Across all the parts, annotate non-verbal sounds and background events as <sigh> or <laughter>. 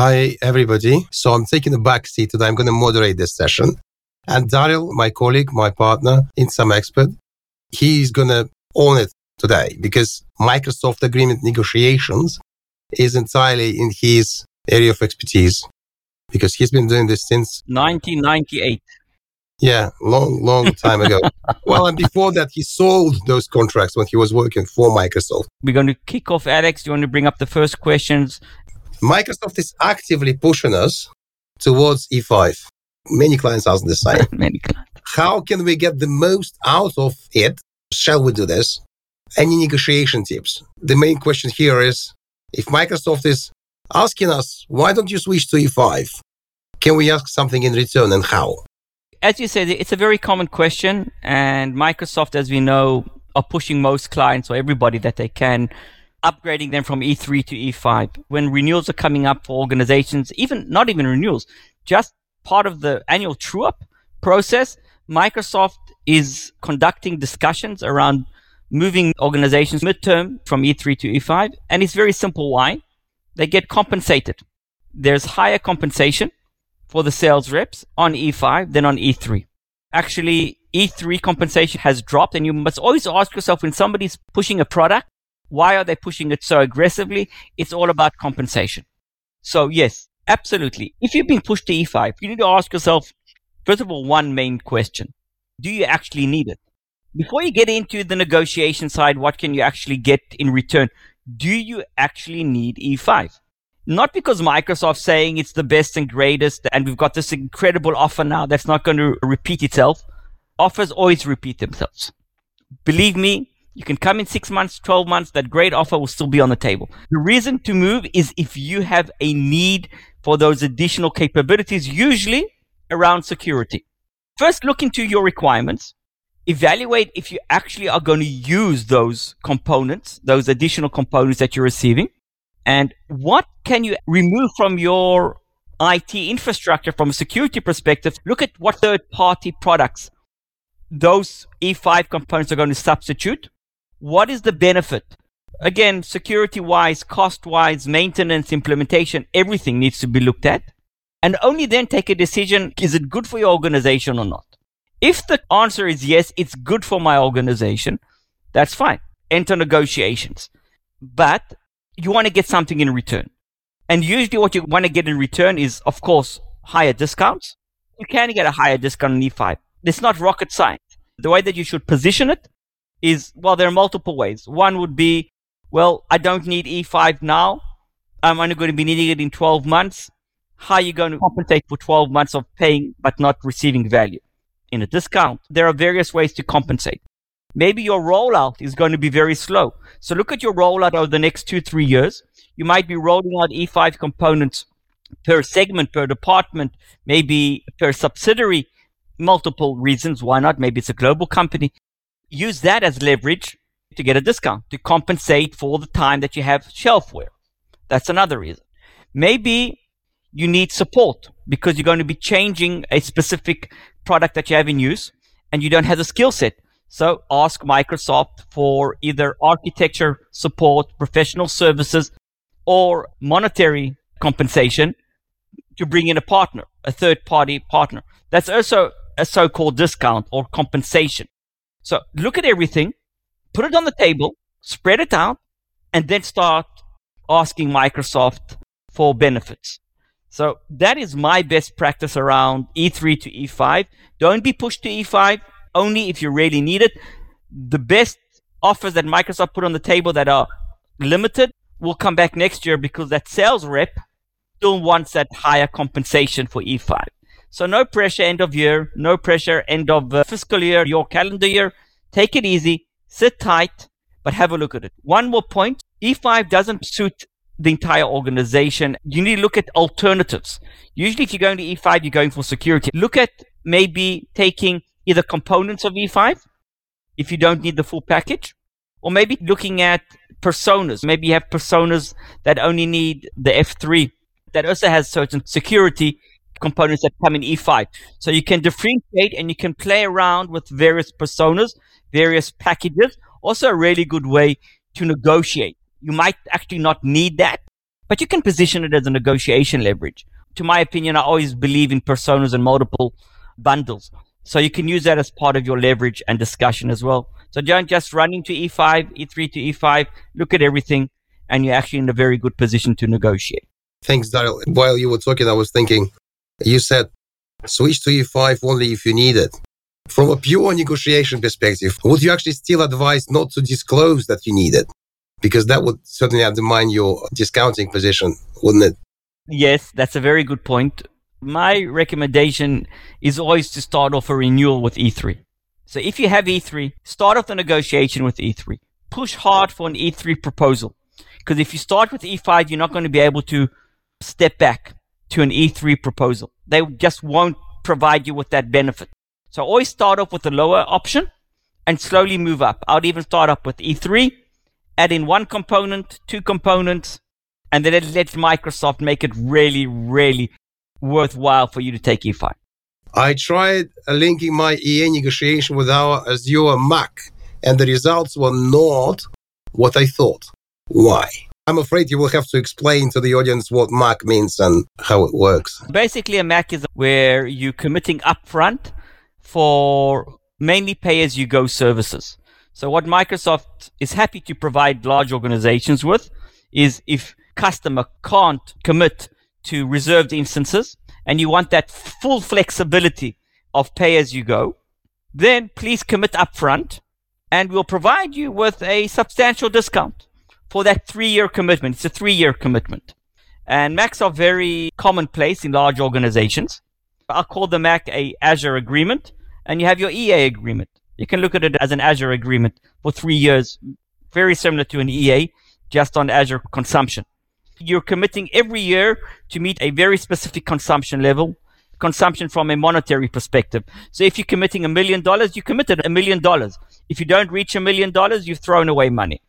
Hi, everybody. So I'm taking the back seat today. I'm going to moderate this session. And Daryl, my colleague, my partner, in SAMexpert, he's going to own it today because Microsoft agreement negotiations is entirely in his area of expertise because he's been doing this since 1998. Yeah, long, long time ago. <laughs> well, and before that, he sold those contracts when he was working for Microsoft. We're going to kick off, Alex. Do you want to bring up the first questions? Microsoft is actively pushing us towards E5. Many clients ask the same. <laughs> Many clients. How can we get the most out of it? Shall we do this? Any negotiation tips? The main question here is if Microsoft is asking us, why don't you switch to E5? Can we ask something in return and how? As you said, it's a very common question, and Microsoft, as we know, are pushing most clients or everybody that they can, upgrading them from E3 to E5. When renewals are coming up for organizations, even not even renewals, just part of the annual true up process, Microsoft is conducting discussions around moving organizations midterm from E3 to E5. And it's very simple why. They get compensated. There's higher compensation for the sales reps on E5 than on E3. Actually, E3 compensation has dropped, and you must always ask yourself when somebody's pushing a product, why are they pushing it so aggressively? It's all about compensation. So, yes, absolutely. If you've been pushed to E5, you need to ask yourself, first of all, one main question Do you actually need it? Before you get into the negotiation side, what can you actually get in return? Do you actually need E5? Not because Microsoft's saying it's the best and greatest and we've got this incredible offer now that's not going to repeat itself. Offers always repeat themselves. Believe me, you can come in six months, 12 months, that great offer will still be on the table. The reason to move is if you have a need for those additional capabilities, usually around security. First, look into your requirements evaluate if you actually are going to use those components, those additional components that you're receiving, and what can you remove from your IT infrastructure from a security perspective. Look at what third party products those E5 components are going to substitute. What is the benefit? Again, security wise, cost wise, maintenance, implementation, everything needs to be looked at. And only then take a decision is it good for your organization or not? If the answer is yes, it's good for my organization, that's fine. Enter negotiations. But you want to get something in return. And usually what you want to get in return is, of course, higher discounts. You can get a higher discount on E5. It's not rocket science. The way that you should position it is, well, there are multiple ways. One would be, well, I don't need E5 now. I'm only going to be needing it in 12 months. How are you going to compensate for 12 months of paying but not receiving value? in a discount. There are various ways to compensate. Maybe your rollout is going to be very slow. So look at your rollout over the next two, three years. You might be rolling out E5 components per segment, per department, maybe per subsidiary, multiple reasons. Why not? Maybe it's a global company. Use that as leverage to get a discount to compensate for the time that you have shelfware. That's another reason. Maybe you need support because you're going to be changing a specific product that you have in use and you don't have the skill set. So ask Microsoft for either architecture support, professional services, or monetary compensation to bring in a partner, a third party partner. That's also a so called discount or compensation. So look at everything, put it on the table, spread it out, and then start asking Microsoft for benefits. So that is my best practice around E3 to E5. Don't be pushed to E5 only if you really need it. The best offers that Microsoft put on the table that are limited will come back next year because that sales rep still wants that higher compensation for E5. So no pressure end of year, no pressure end of uh, fiscal year, your calendar year. Take it easy, sit tight, but have a look at it. One more point. E5 doesn't suit the entire organization. You need to look at alternatives. Usually, if you're going to E5, you're going for security. Look at maybe taking either components of E5 if you don't need the full package, or maybe looking at personas. Maybe you have personas that only need the F3 that also has certain security components that come in E5. So you can differentiate and you can play around with various personas, various packages. Also, a really good way to negotiate you might actually not need that. but you can position it as a negotiation leverage. To my opinion, I always believe in personas and multiple bundles. So you can use that as part of your leverage and discussion as well. So don't just run into E5, E3 to E5, look at everything, and you're actually in a very good position to negotiate. Thanks, Daryl. While you were talking, I was thinking, you said switch to E5 only if you need it. From a pure negotiation perspective, would you actually still advise not to disclose that you need it? Because that would certainly undermine your discounting position, wouldn't it? Yes, that's a very good point. My recommendation is always to start off a renewal with E3. So if you have E3, start off the negotiation with E3. Push hard for an E3 proposal. Because if you start with E5, you're not going to be able to step back to an E3 proposal. They just won't provide you with that benefit. So always start off with the lower option and slowly move up. I'd even start up with E3, add in one component, two components, and then let Microsoft make it really, really worthwhile for you to take E5. I tried linking my EA negotiation with our Azure MACC, and the results were not what I thought. Why? I'm afraid you will have to explain to the audience what MACC means and how it works. Basically, a MACC is where you're committing upfront for mainly pay as you go services. So what Microsoft is happy to provide large organizations with is if customer can't commit to reserved instances and you want that full flexibility of pay as you go, then please commit upfront and we'll provide you with a substantial discount for that three year commitment. It's a three year commitment. And MACCs are very commonplace in large organizations. I'll call the MACC a Azure agreement and you have your EA agreement. You can look at it as an Azure agreement for three years, very similar to an EA, just on Azure consumption. You're committing every year to meet a very specific consumption level, consumption from a monetary perspective. So if you're committing a million dollars, you committed a million dollars. If you don't reach a million dollars, you've thrown away money.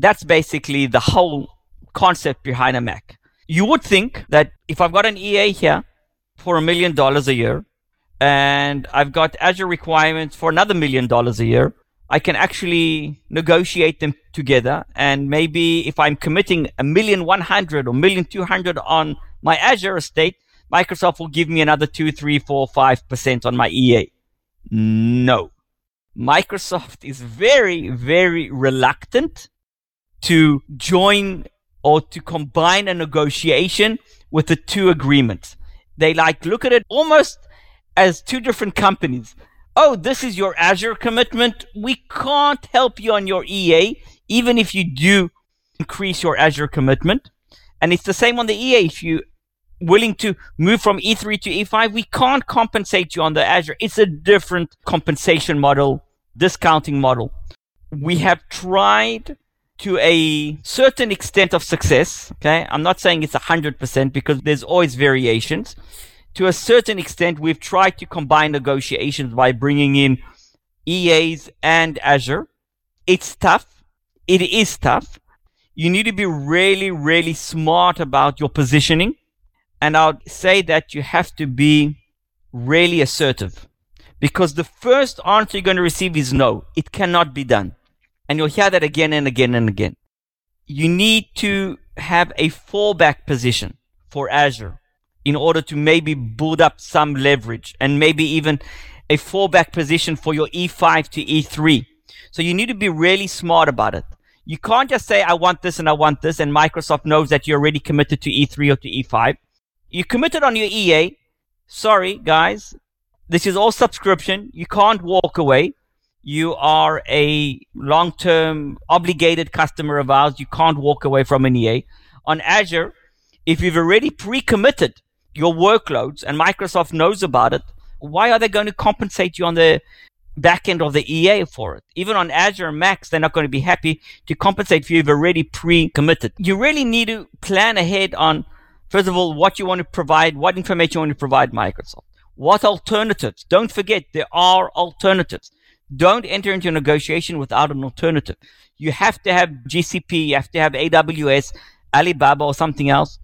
That's basically the whole concept behind a MACC. You would think that if I've got an EA here for a million dollars a year, and I've got Azure requirements for another million dollars a year, I can actually negotiate them together. And maybe if I'm committing a million one hundred or million two hundred on my Azure estate, Microsoft will give me another two, three, four, five percent on my EA. No. Microsoft is very, very reluctant to join or to combine a negotiation with the two agreements. They like look at it almost as two different companies oh, this is your Azure commitment. We can't help you on your EA, even if you do increase your Azure commitment. And it's the same on the EA. If you're willing to move from E3 to E5, we can't compensate you on the Azure. It's a different compensation model, discounting model. We have tried to a certain extent of success. Okay. I'm not saying it's 100% because there's always variations to a certain extent, we've tried to combine negotiations by bringing in EAs and Azure. It's tough. It is tough. You need to be really, really smart about your positioning. And I'll say that you have to be really assertive because the first answer you're going to receive is no. It cannot be done. And you'll hear that again and again and again. You need to have a fallback position for Azure in order to maybe build up some leverage and maybe even a fallback position for your E5 to E3. So you need to be really smart about it. You can't just say, I want this and I want this, and Microsoft knows that you're already committed to E3 or to E5. You committed on your EA. Sorry, guys. This is all subscription. You can't walk away. You are a long term obligated customer of ours. You can't walk away from an EA. On Azure, if you've already pre committed your workloads and Microsoft knows about it, why are they going to compensate you on the back end of the EA for it? Even on Azure MACCs, they're not going to be happy to compensate you. You've already pre-committed. You really need to plan ahead on, first of all, what you want to provide, what information you want to provide Microsoft. What alternatives? Don't forget, there are alternatives. Don't enter into a negotiation without an alternative. You have to have GCP, you have to have AWS, Alibaba, or something else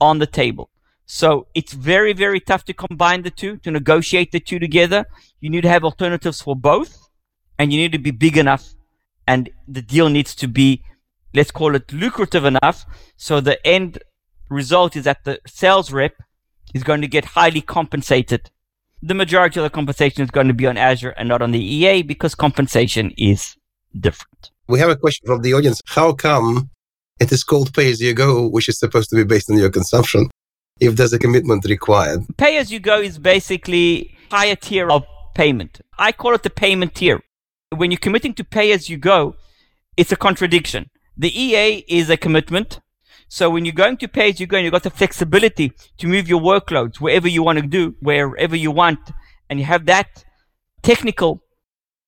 on the table. So it's very, very tough to combine the two, to negotiate the two together. You need to have alternatives for both, and you need to be big enough, and the deal needs to be, let's call it lucrative enough, so the end result is that the sales rep is going to get highly compensated. The majority of the compensation is going to be on Azure and not on the EA because compensation is different. We have a question from the audience. How come it is called pay as you go, which is supposed to be based on your consumption, if there's a commitment required? Pay as you go is basically higher tier of payment. I call it the payment tier. When you're committing to pay as you go, it's a contradiction. The EA is a commitment. So when you're going to as you go you've got the flexibility to move your workloads wherever you want to do, wherever you want, and you have that technical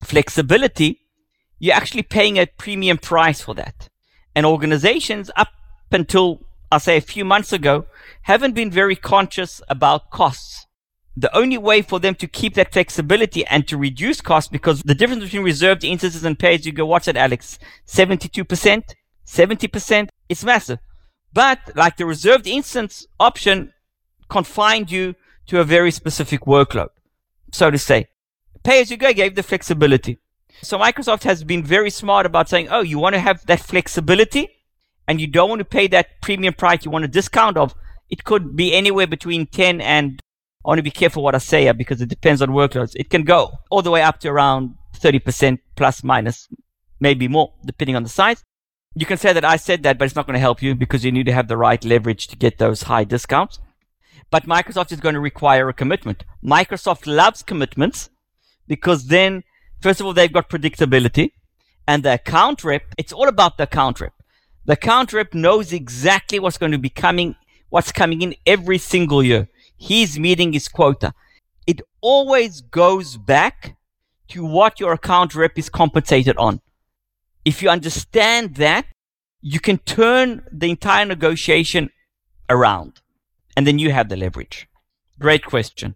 flexibility, you're actually paying a premium price for that. And organizations up until I'll say a few months ago haven't been very conscious about costs. The only way for them to keep that flexibility and to reduce costs, because the difference between reserved instances and as you go, what's that, Alex? 72%, 70%? It's massive. But like the reserved instance option confined you to a very specific workload, so to say. Pay as you go gave the flexibility. So Microsoft has been very smart about saying, oh, you want to have that flexibility and you don't want to pay that premium price. You want a discount of, it could be anywhere between 10 and I want to be careful what I say here because it depends on workloads. It can go all the way up to around 30% plus minus, maybe more, depending on the size. You can say that I said that, but it's not going to help you because you need to have the right leverage to get those high discounts. But Microsoft is going to require a commitment. Microsoft loves commitments because then, first of all, they've got predictability. And the account rep, it's all about the account rep. The account rep knows exactly what's going to be coming, what's coming in every single year he's meeting his quota. It always goes back to what your account rep is compensated on. If you understand that, you can turn the entire negotiation around and then you have the leverage. Great question.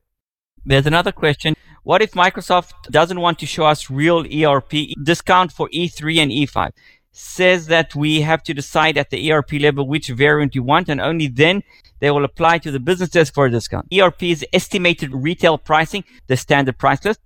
There's another question. What if Microsoft doesn't want to show us real ERP discount for E3 and E5? Says that we have to decide at the ERP level which variant you want and only then they will apply to the business desk for a discount. ERP is estimated retail pricing, the standard price list.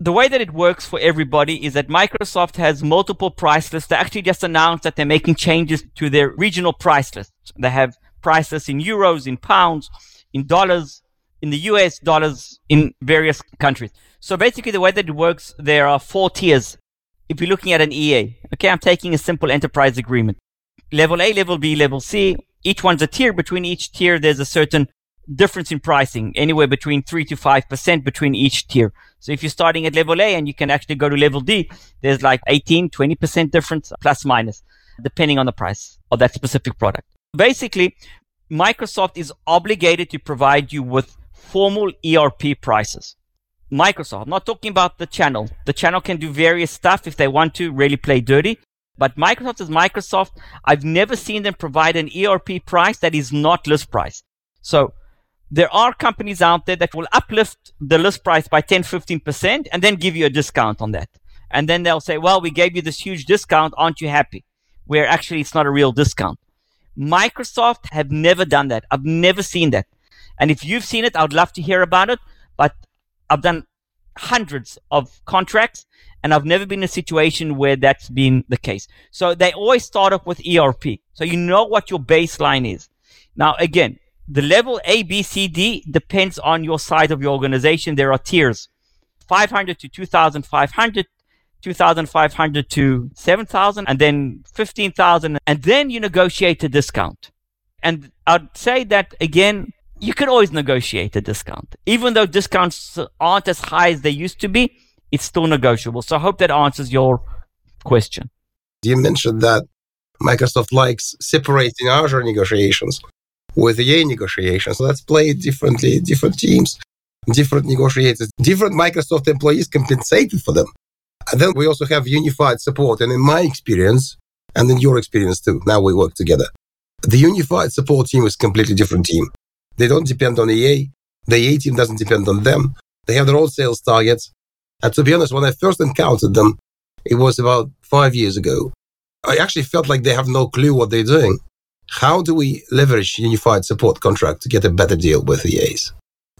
The way that it works for everybody is that Microsoft has multiple price lists. They actually just announced that they're making changes to their regional price lists. They have price lists in euros, in pounds, in dollars, in the US dollars, in various countries. So basically, the way that it works, there are four tiers. If you're looking at an EA, okay, I'm taking a simple enterprise agreement. Level A, level B, level C, each one's a tier. Between each tier, there's a certain difference in pricing, anywhere between 3 to 5% between each tier. So if you're starting at level A and you can actually go to level D, there's like 18, 20% difference, plus minus, depending on the price of that specific product. Basically, Microsoft is obligated to provide you with formal ERP prices. Microsoft, I'm not talking about the channel. The channel can do various stuff if they want to really play dirty. But Microsoft is Microsoft. I've never seen them provide an ERP price that is not list price. So there are companies out there that will uplift the list price by 10, 15% and then give you a discount on that. And then they'll say, well, we gave you this huge discount. Aren't you happy? Where actually it's not a real discount. Microsoft have never done that. I've never seen that. And if you've seen it, I would love to hear about it. But I've done hundreds of contracts and I've never been in a situation where that's been the case. So they always start off with ERP. So you know what your baseline is. Now, again, the level A, B, C, D depends on your size of your organization. There are tiers 500 to 2,500, 2,500 to 7,000, and then 15,000. And then you negotiate a discount. And I'd say that again, you can always negotiate a discount. Even though discounts aren't as high as they used to be, it's still negotiable. So I hope that answers your question. You mentioned that Microsoft likes separating Azure negotiations with EA negotiations. Let's play it differently. Different teams, different negotiators, different Microsoft employees compensated for them. And then we also have unified support. And in my experience, and in your experience too, now we work together. The unified support team is a completely different team. They don't depend on EA. The EA team doesn't depend on them. They have their own sales targets. And to be honest, when I first encountered them, it was about five years ago. I actually felt like they have no clue what they're doing. How do we leverage unified support contract to get a better deal with EAs?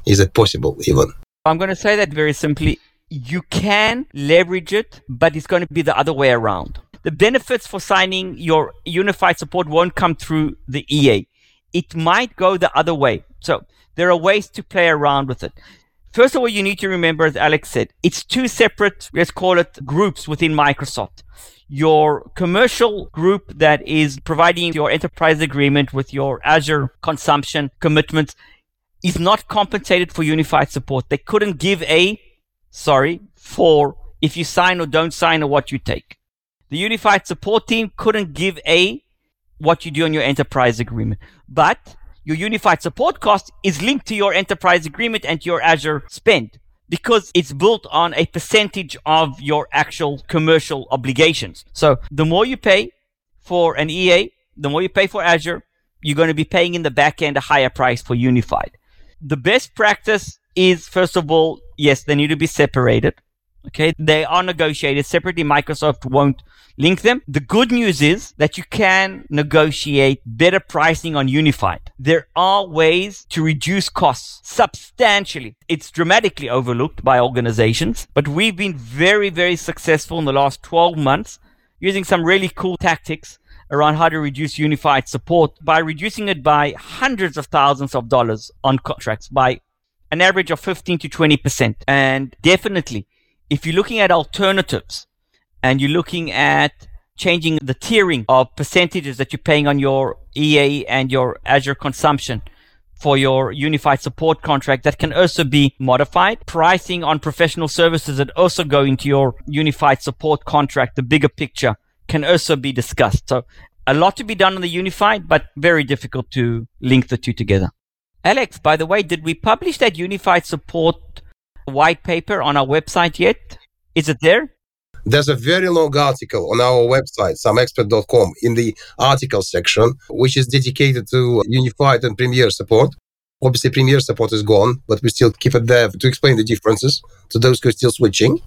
Is it possible even? I'm going to say that very simply. You can leverage it, but it's going to be the other way around. The benefits for signing your unified support won't come through the EA. it might go the other way. So there are ways to play around with it. First of all, you need to remember, as Alex said, it's two separate, let's call it groups within Microsoft. Your commercial group that is providing your enterprise agreement with your Azure consumption commitments is not compensated for unified support. They couldn't give a, sorry, for if you sign or don't sign or what you take. The unified support team couldn't give a what you do on your enterprise agreement. But your unified support cost is linked to your enterprise agreement and your Azure spend because it's built on a percentage of your actual commercial obligations. So the more you pay for an EA, the more you pay for Azure, you're going to be paying in the back end a higher price for unified. The best practice is, first of all, yes, they need to be separated. Okay, they are negotiated separately. Microsoft won't link them. The good news is that you can negotiate better pricing on Unified. There are ways to reduce costs substantially. It's dramatically overlooked by organizations, but we've been very, very successful in the last 12 months using some really cool tactics around how to reduce unified support by reducing it by hundreds of thousands of dollars on contracts by an average of 15 to 20%. And definitely if you're looking at alternatives and you're looking at changing the tiering of percentages that you're paying on your EA and your Azure consumption for your unified support contract that can also be modified. Pricing on professional services that also go into your unified support contract, the bigger picture can also be discussed. So a lot to be done on the unified, but very difficult to link the two together. Alex, by the way, did we publish that unified support white paper on our website yet? Is it there? There's a very long article on our website, samexpert.com, in the article section, which is dedicated to Unified and Premier support. Obviously, Premier support is gone, but we still keep it there to explain the differences to those who are still switching.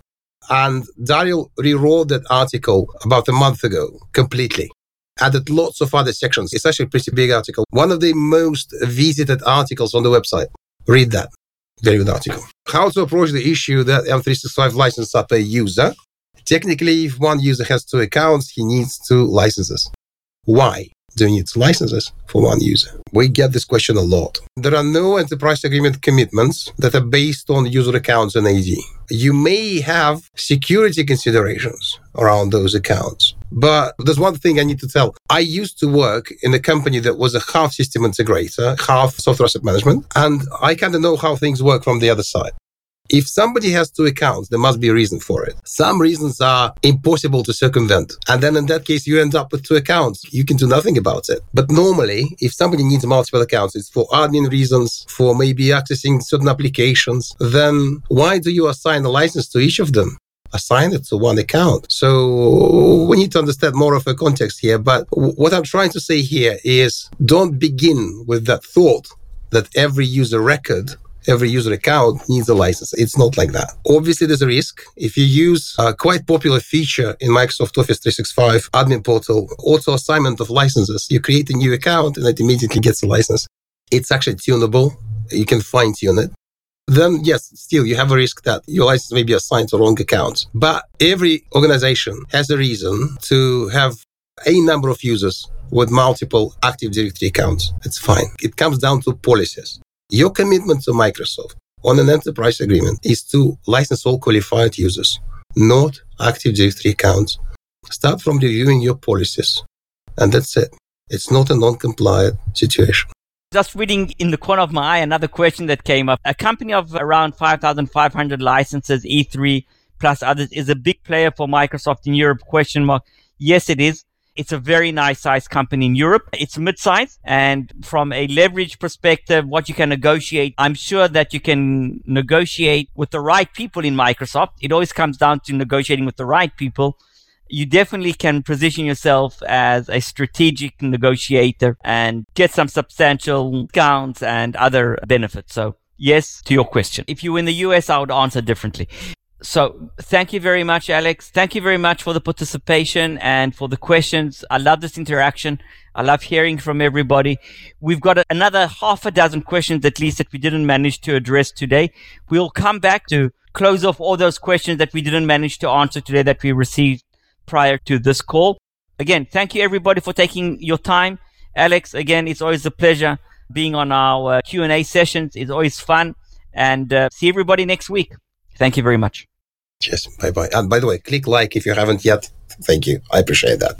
And Daryl rewrote that article about a month ago completely. Added lots of other sections. It's actually a pretty big article. One of the most visited articles on the website. Read that. Very good article. How to approach the issue that M365 license up a user. Technically, if one user has two accounts, he needs two licenses. Why? Do its licenses for one user? We get this question a lot. There are no enterprise agreement commitments that are based on user accounts and AD. You may have security considerations around those accounts. But there's one thing I need to tell. I used to work in a company that was a half system integrator, half software asset management, and I kind of know how things work from the other side. If somebody has two accounts, there must be a reason for it. Some reasons are impossible to circumvent. And then in that case, you end up with two accounts. You can do nothing about it. But normally, if somebody needs multiple accounts, it's for admin reasons, for maybe accessing certain applications, then why do you assign a license to each of them? assign it to one account. So we need to understand more of a context here. But what I'm trying to say here is don't begin with that thought that every user record every user account needs a license. It's not like that. Obviously, there's a risk. If you use a quite popular feature in Microsoft Office 365 admin portal, auto assignment of licenses, you create a new account and it immediately gets a license. It's actually tunable. You can fine tune it. Then, yes, still you have a risk that your license may be assigned to wrong accounts. But every organization has a reason to have a number of users with multiple Active Directory accounts. It's fine. It comes down to policies. Your commitment to Microsoft on an enterprise agreement is to license all qualified users, not Active Directory accounts. Start from reviewing your policies. And that's it. It's not a non compliant situation. Just reading in the corner of my eye another question that came up. A company of around 5,500 licenses, E3 plus others, is a big player for Microsoft in Europe? Question mark. Yes, it is. It's a very nice sized company in Europe. It's mid-sized and from a leverage perspective, what you can negotiate, I'm sure that you can negotiate with the right people in Microsoft. It always comes down to negotiating with the right people. You definitely can position yourself as a strategic negotiator and get some substantial discounts and other benefits. So yes to your question. If you were in the US, I would answer differently. So thank you very much, Alex. Thank you very much for the participation and for the questions. I love this interaction. I love hearing from everybody. We've got another half a dozen questions at least that we didn't manage to address today. We'll come back to close off all those questions that we didn't manage to answer today that we received prior to this call. Again, thank you everybody for taking your time Alex, again, it's always a pleasure being on our uh, Q&A sessions. It's always fun. And uh, see everybody next week. Thank you very much. Cheers. Bye bye. And by the way, click like if you haven't yet. Thank you. I appreciate that.